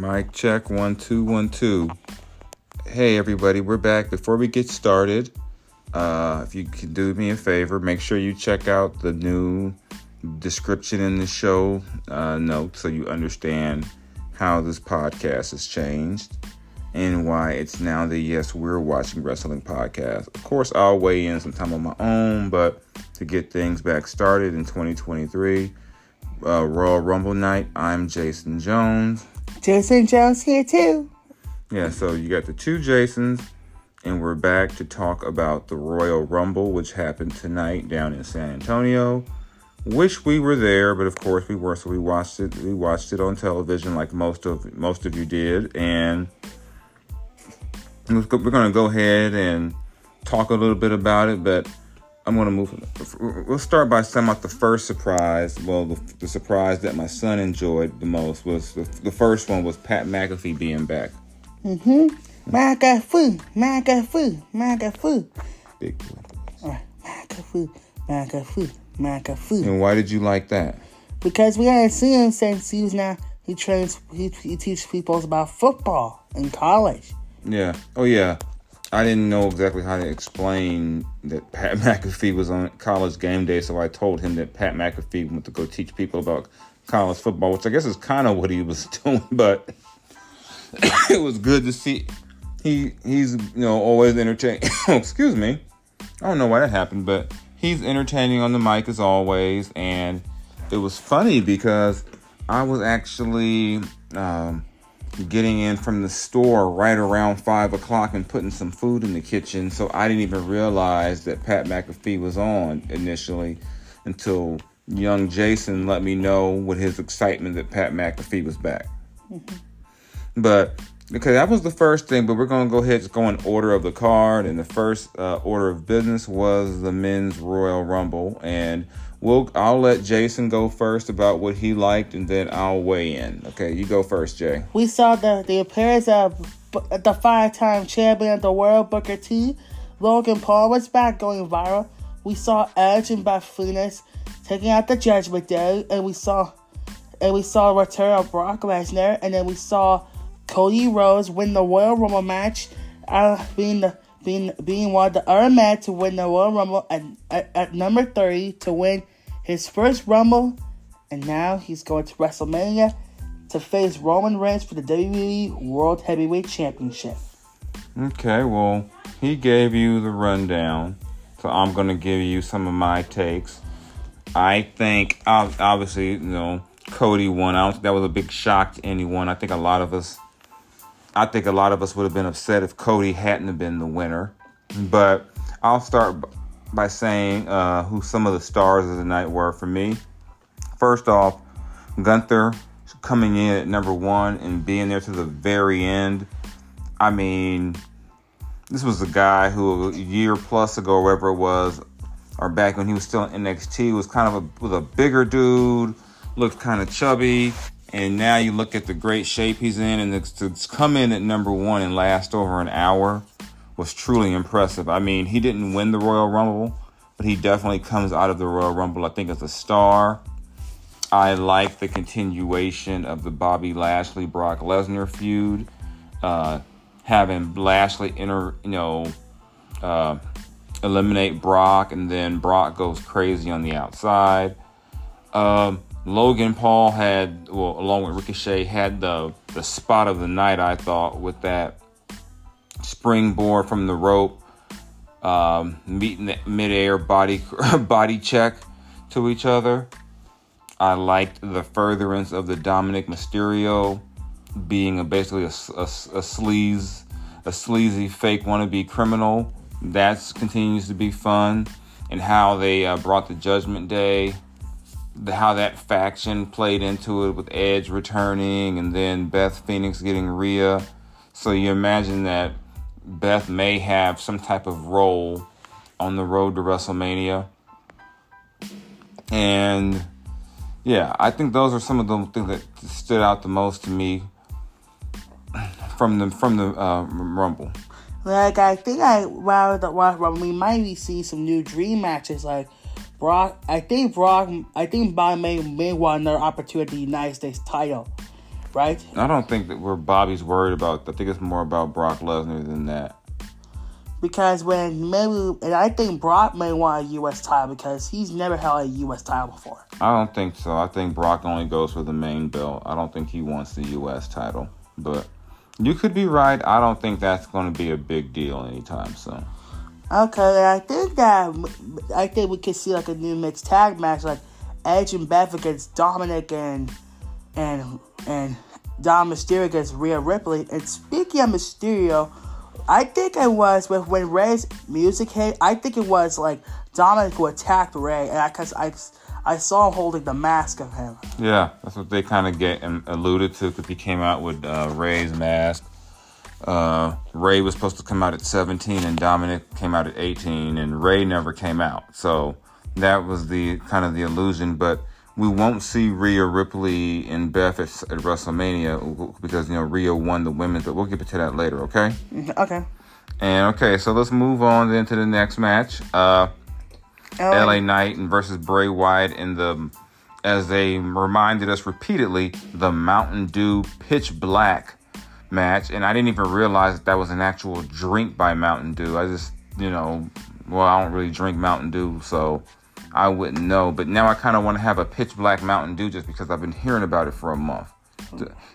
Mic check one two one two. Hey everybody, we're back. Before we get started, uh, if you can do me a favor, make sure you check out the new description in the show uh, notes so you understand how this podcast has changed and why it's now the Yes We're Watching Wrestling podcast. Of course, I'll weigh in sometime on my own, but to get things back started in 2023, uh, Royal Rumble night, I'm Jason Jones. Jason Jones here too. Yeah, so you got the two Jasons, and we're back to talk about the Royal Rumble, which happened tonight down in San Antonio. Wish we were there, but of course we were, so we watched it. We watched it on television, like most of most of you did, and we're going to go ahead and talk a little bit about it. But I'm going to move. We'll start by sum up the first surprise. Well, the, the, surprise that my son enjoyed the most was the, the first one was Pat McAfee being back. Mm-hmm. McAfee, McAfee, McAfee. Big boy. All right. McAfee, McAfee, McAfee. And why did you like that? Because we hadn't seen him since he was now he trains he, he teaches people about football in college. Yeah. Oh yeah. I didn't know exactly how to explain that Pat McAfee was on college game day, so I told him that Pat McAfee went to go teach people about college football, which I guess is kind of what he was doing, but it was good to see. He he's you know always entertaining. Excuse me, I don't know why that happened, but he's entertaining on the mic as always, and it was funny because I was actually. Um, getting in from the store right around five o'clock and putting some food in the kitchen. So I didn't even realize that Pat McAfee was on initially until young Jason let me know with his excitement that Pat McAfee was back. Mm-hmm. But okay, that was the first thing. But we're gonna go ahead and go in order of the card, and the first uh, order of business was the men's Royal Rumble, and we'll I'll let Jason go first about what he liked, and then I'll weigh in. Okay, you go first, Jay. We saw the the appearance of the five-time champion of the world, Booker T. Logan Paul was back, going viral. We saw Edge and Beth Phoenix taking out the Judgment Day, and we saw and we saw return of Brock Lesnar, and then we saw Cody Rhodes win the Royal Rumble match, uh, being the being being one of the other men to win the Royal Rumble at, at, at number 30 to win his first Rumble, and now he's going to WrestleMania to face Roman Reigns for the WWE World Heavyweight Championship. Okay, well, he gave you the rundown, so I'm going to give you some of my takes. I think, obviously, you know, Cody won. I don't think that was a big shock to anyone. I think a lot of us I think a lot of us would have been upset if Cody hadn't been the winner. But I'll start by saying uh, who some of the stars of the night were for me. First off, Gunther coming in at number one and being there to the very end. I mean, this was a guy who a year plus ago, or whatever it was, or back when he was still in NXT, was kind of a was a bigger dude, looked kind of chubby, and now you look at the great shape he's in, and to come in at number one and last over an hour was truly impressive. I mean, he didn't win the Royal Rumble, but he definitely comes out of the Royal Rumble, I think, as a star. I like the continuation of the Bobby Lashley Brock Lesnar feud, uh, having Lashley enter, you know, uh, eliminate Brock, and then Brock goes crazy on the outside. Um, Logan Paul had, well, along with Ricochet, had the the spot of the night. I thought with that springboard from the rope, um, meeting the midair body body check to each other. I liked the furtherance of the Dominic Mysterio being a, basically a, a, a sleaze, a sleazy fake wannabe criminal. That continues to be fun, and how they uh, brought the Judgment Day how that faction played into it with Edge returning and then Beth Phoenix getting Rhea. So you imagine that Beth may have some type of role on the road to WrestleMania. And yeah, I think those are some of the things that stood out the most to me from the from the uh, Rumble. Like I think I while the while we might be seeing some new dream matches like Brock, I think Brock, I think Bob may may want another opportunity United States title. Right? I don't think that we're Bobby's worried about. I think it's more about Brock Lesnar than that. Because when maybe, and I think Brock may want a U.S. title because he's never held a U.S. title before. I don't think so. I think Brock only goes for the main belt. I don't think he wants the U.S. title. But you could be right. I don't think that's going to be a big deal anytime soon. Okay, I think that I think we could see like a new mixed tag match, like Edge and Beth against Dominic and and and Dom Mysterio against Rhea Ripley. And speaking of Mysterio, I think it was with when Rey's music hit. I think it was like Dominic who attacked Rey, and I cause I I saw him holding the mask of him. Yeah, that's what they kind of get and alluded to because he came out with uh, Rey's mask. Uh, Rey was supposed to come out at 17, and Dominic came out at 18, and Rey never came out. So that was the kind of the illusion, but we won't see Rhea Ripley and Beth at, at, WrestleMania because you know Rhea won the women's, but we'll get to that later, okay? Mm-hmm, okay. And okay, so let's move on then to the next match. Uh, LA, LA Knight and versus Bray Wyatt in the, as they reminded us repeatedly, the Mountain Dew Pitch Black match, and I didn't even realize that, that was an actual drink by Mountain Dew. I just, you know, well, I don't really drink Mountain Dew, so I wouldn't know. But now I kind of want to have a pitch black Mountain Dew just because I've been hearing about it for a month.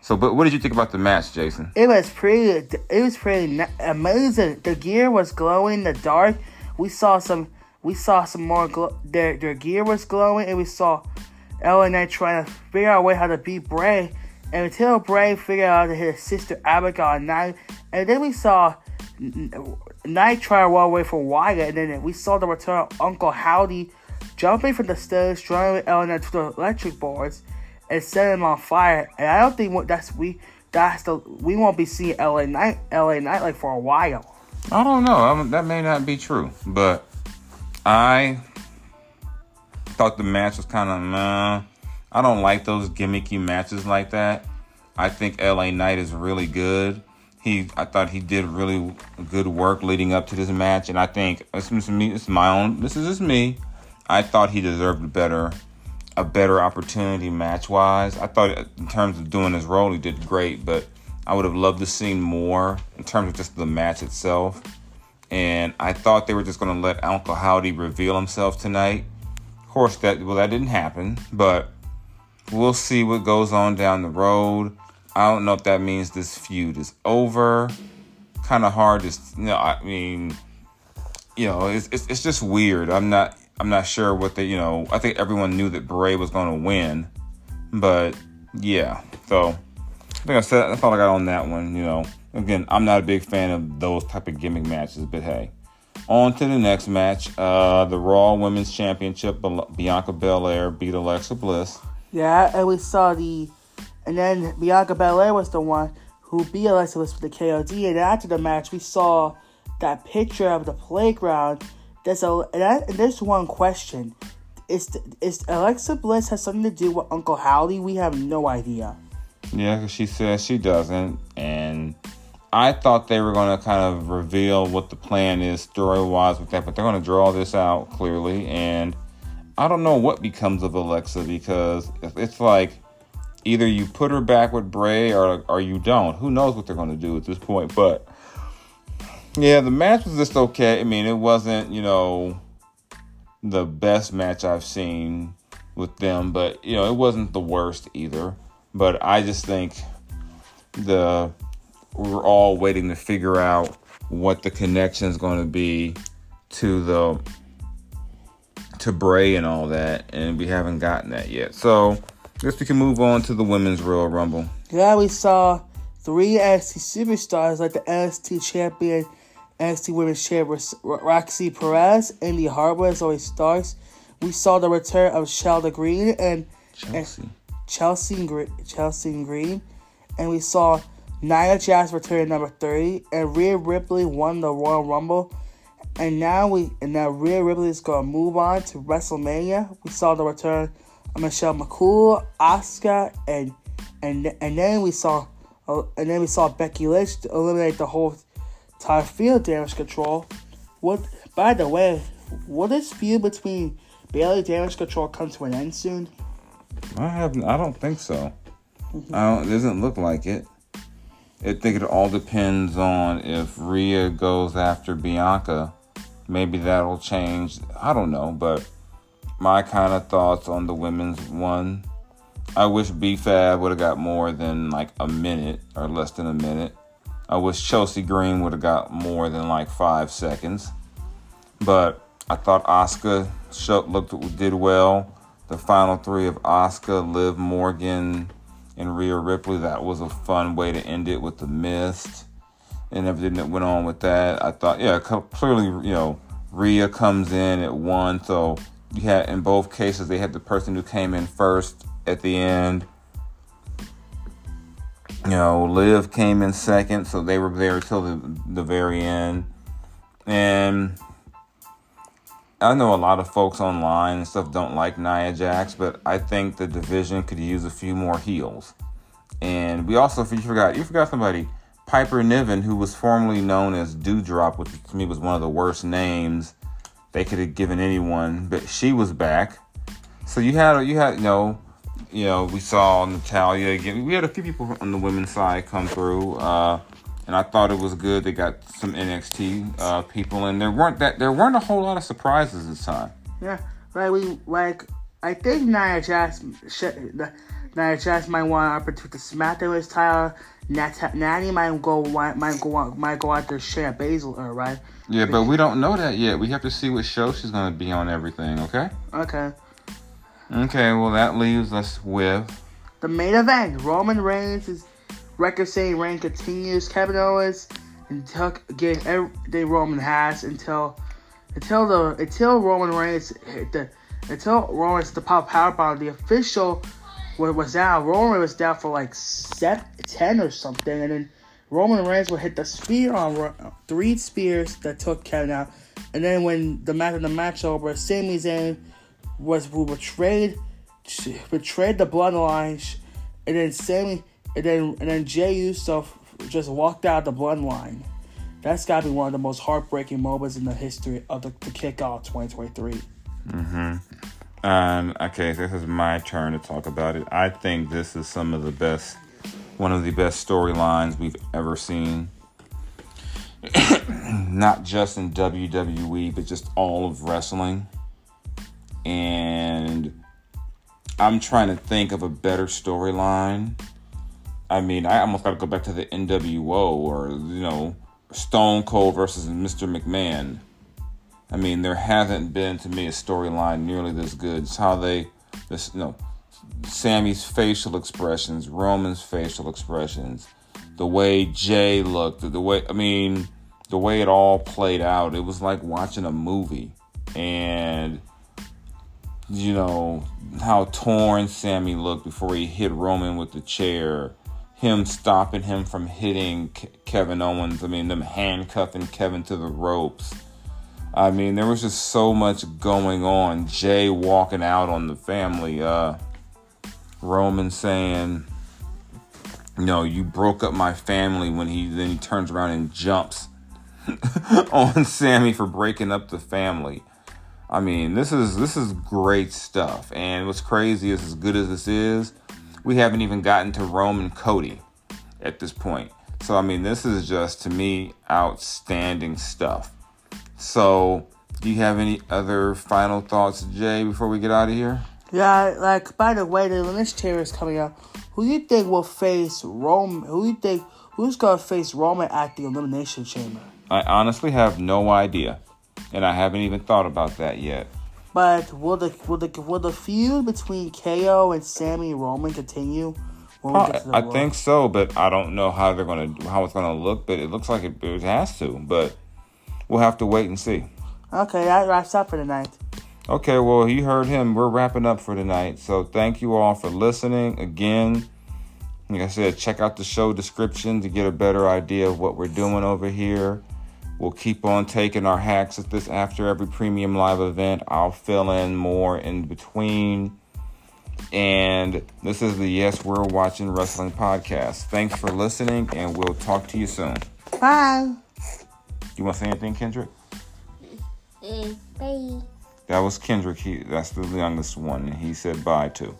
So, but what did you think about the match, Jason? It was pretty. It was pretty amazing. The gear was glowing in the dark. We saw some. We saw some more. Their their gear was glowing, and we saw LA Knight trying to figure out a way how to beat Bray. And until Bray figured out to hit his sister Abigail Knight, and then we saw Knight try to run away from Wyatt, and then we saw the return of Uncle Howdy jumping from the stairs, driving Eleanor to the electric boards, and setting them on fire. And I don't think that's we that's the we won't be seeing LA Knight LA Knight like for a while. I don't know. I mean, that may not be true, but I thought the match was kind of uh, I don't like those gimmicky matches like that. I think LA Knight is really good. He, I thought he did really good work leading up to this match, and I think this is me. Is my own. This is just me. I thought he deserved a better a better opportunity match wise. I thought in terms of doing his role, he did great, but I would have loved to see more in terms of just the match itself. And I thought they were just going to let Uncle Howdy reveal himself tonight. Of course, that well that didn't happen, but we'll see what goes on down the road. I don't know if that means this feud is over. Kind of hard to, you know. I mean, you know, it's, it's it's just weird. I'm not I'm not sure what they, you know, I think everyone knew that Bray was going to win, but yeah. So I think I said that's all I got on that one. You know, again, I'm not a big fan of those type of gimmick matches, but hey. On to the next match, uh, the Raw Women's Championship. Bianca Belair beat Alexa Bliss. Yeah, and we saw the, and then Bianca Belair was the one who beat Alexa Bliss for the KOD. And after the match, we saw that picture of the playground there's a and there's one question. Is is Alexa Bliss has something to do with Uncle Howdy? We have no idea. Yeah, because she says she doesn't, and I thought they were going to kind of reveal what the plan is story wise with that, but they're going to draw this out clearly, and I don't know what becomes of Alexa because it's like either you put her back with Bray or or you don't. Who knows what they're going to do at this point? But yeah, the match was just okay. I mean, it wasn't, you know, the best match I've seen with them, but you know, it wasn't the worst either. But I just think the we're all waiting to figure out what the connection is going to be to the to Bray and all that, and we haven't gotten that yet. So, I guess we can move on to the women's Royal Rumble. Yeah, we saw three NXT superstars like the NXT champion NXT Women's Champion Roxy Perez, Indi Hartwell as Zoey Starks. We saw the return of Chelsea Green and Chelsea. And Chelsea Green, Chelsea Green, and we saw Nia Jax return number thirty, and Rhea Ripley won the Royal Rumble. And now we and now Rhea Ripley is gonna move on to WrestleMania. We saw the return of Michelle McCool, Asuka, and and and then we saw uh, and then we saw Becky Lynch eliminate the whole Time field damage control. What? By the way, will this feud between Bayley Damage Control come to an end soon? I have. I don't think so. I don't, it doesn't look like it. I think it all depends on if Rhea goes after Bianca. Maybe that'll change. I don't know, but my kind of thoughts on the women's one. I wish B-Fab would have got more than like a minute or less than a minute. I wish Chelsea Green would have got more than like five seconds. But I thought Asuka looked did well. The final three of Asuka, Liv Morgan, and Rhea Ripley. That was a fun way to end it with the mist and everything that went on with that. I thought, yeah, clearly, you know, Rhea comes in at one, so you had in both cases they had the person who came in first at the end. You know, Liv came in second, so they were there till the the very end. And I know a lot of folks online and stuff don't like Nia Jax, but I think the division could use a few more heels. And we also, you forgot, you forgot somebody, Piper Niven, who was formerly known as Doudrop, which to me was one of the worst names they could have given anyone, but she was back. So you had, you had, you know, you know, we saw Natalya again. We had a few people on the women's side come through. Uh, and I thought it was good. They got some NXT uh, people, and there weren't that there weren't a whole lot of surprises this time. Yeah, right. We like I think Nia Jax, Nia Jax might want an opportunity to smack them with title. Nat- Natty might go might go out might go out there Shayna Baszler, right? Yeah, but we don't know that yet. We have to see what show she's gonna be on. Everything, okay? Okay. Okay. Well, that leaves us with the main event. Roman Reigns is record setting reign continues. Kevin Owens until get everything Roman has until until the until Roman Reigns hit the until Roman Roman's the pop power bomb. The official was, was down. Roman was down for like 10 or something, and then Roman Reigns would hit the spear on three spears that took Kevin out. And then when the match of the match over, Sami Zayn was who betrayed betrayed the bloodline, and then Sami, and then and then Jey Uso just walked out the bloodline. That's got to be one of the most heartbreaking moments in the history of the, the kickoff 2023. Mm-hmm. Um, okay, this is my turn to talk about it. I think this is some of the best, one of the best storylines we've ever seen. Not just in WWE, but just all of wrestling. And I'm trying to think of a better storyline I mean, I almost got to go back to the NWO or, you know, Stone Cold versus Mr. McMahon. I mean, there hasn't been to me a storyline nearly this good. It's how they, this, you know, Sami's facial expressions, Roman's facial expressions, the way Jey looked, the way, I mean, the way it all played out. It was like watching a movie. And, you know, how torn Sami looked before he hit Roman with the chair him stopping him from hitting Kevin Owens. I mean, them handcuffing Kevin to the ropes. I mean, there was just so much going on. Jey walking out on the family. Uh, Roman saying, know, you broke up my family when he then he turns around and jumps on Sami for breaking up the family. I mean, this is this is great stuff. And what's crazy is as good as this is, we haven't even gotten to Roman Cody at this point. So I mean, this is just to me outstanding stuff. So, do you have any other final thoughts, Jay, before we get out of here? Yeah, like by the way, the elimination chamber is coming up. Who do you think will face Roman? Who do you think who's gonna face Roman at the elimination chamber? I honestly have no idea, and I haven't even thought about that yet. But will the will the will the feud between KO and Sami Roman continue? I, I think so, but I don't know how they're gonna how it's gonna look. But it looks like it, it has to. But we'll have to wait and see. Okay, that wraps up for tonight. Okay, well, you heard him. We're wrapping up for tonight. So thank you all for listening. Again, like I said, check out the show description to get a better idea of what we're doing over here. We'll keep on taking our hacks at this after every premium live event. I'll fill in more in between. And this is the Yes We're Watching Wrestling podcast. Thanks for listening, and we'll talk to you soon. Bye. You want to say anything, Kendrick? Mm, bye. That was Kendrick. He, that's the youngest one, and he said bye too.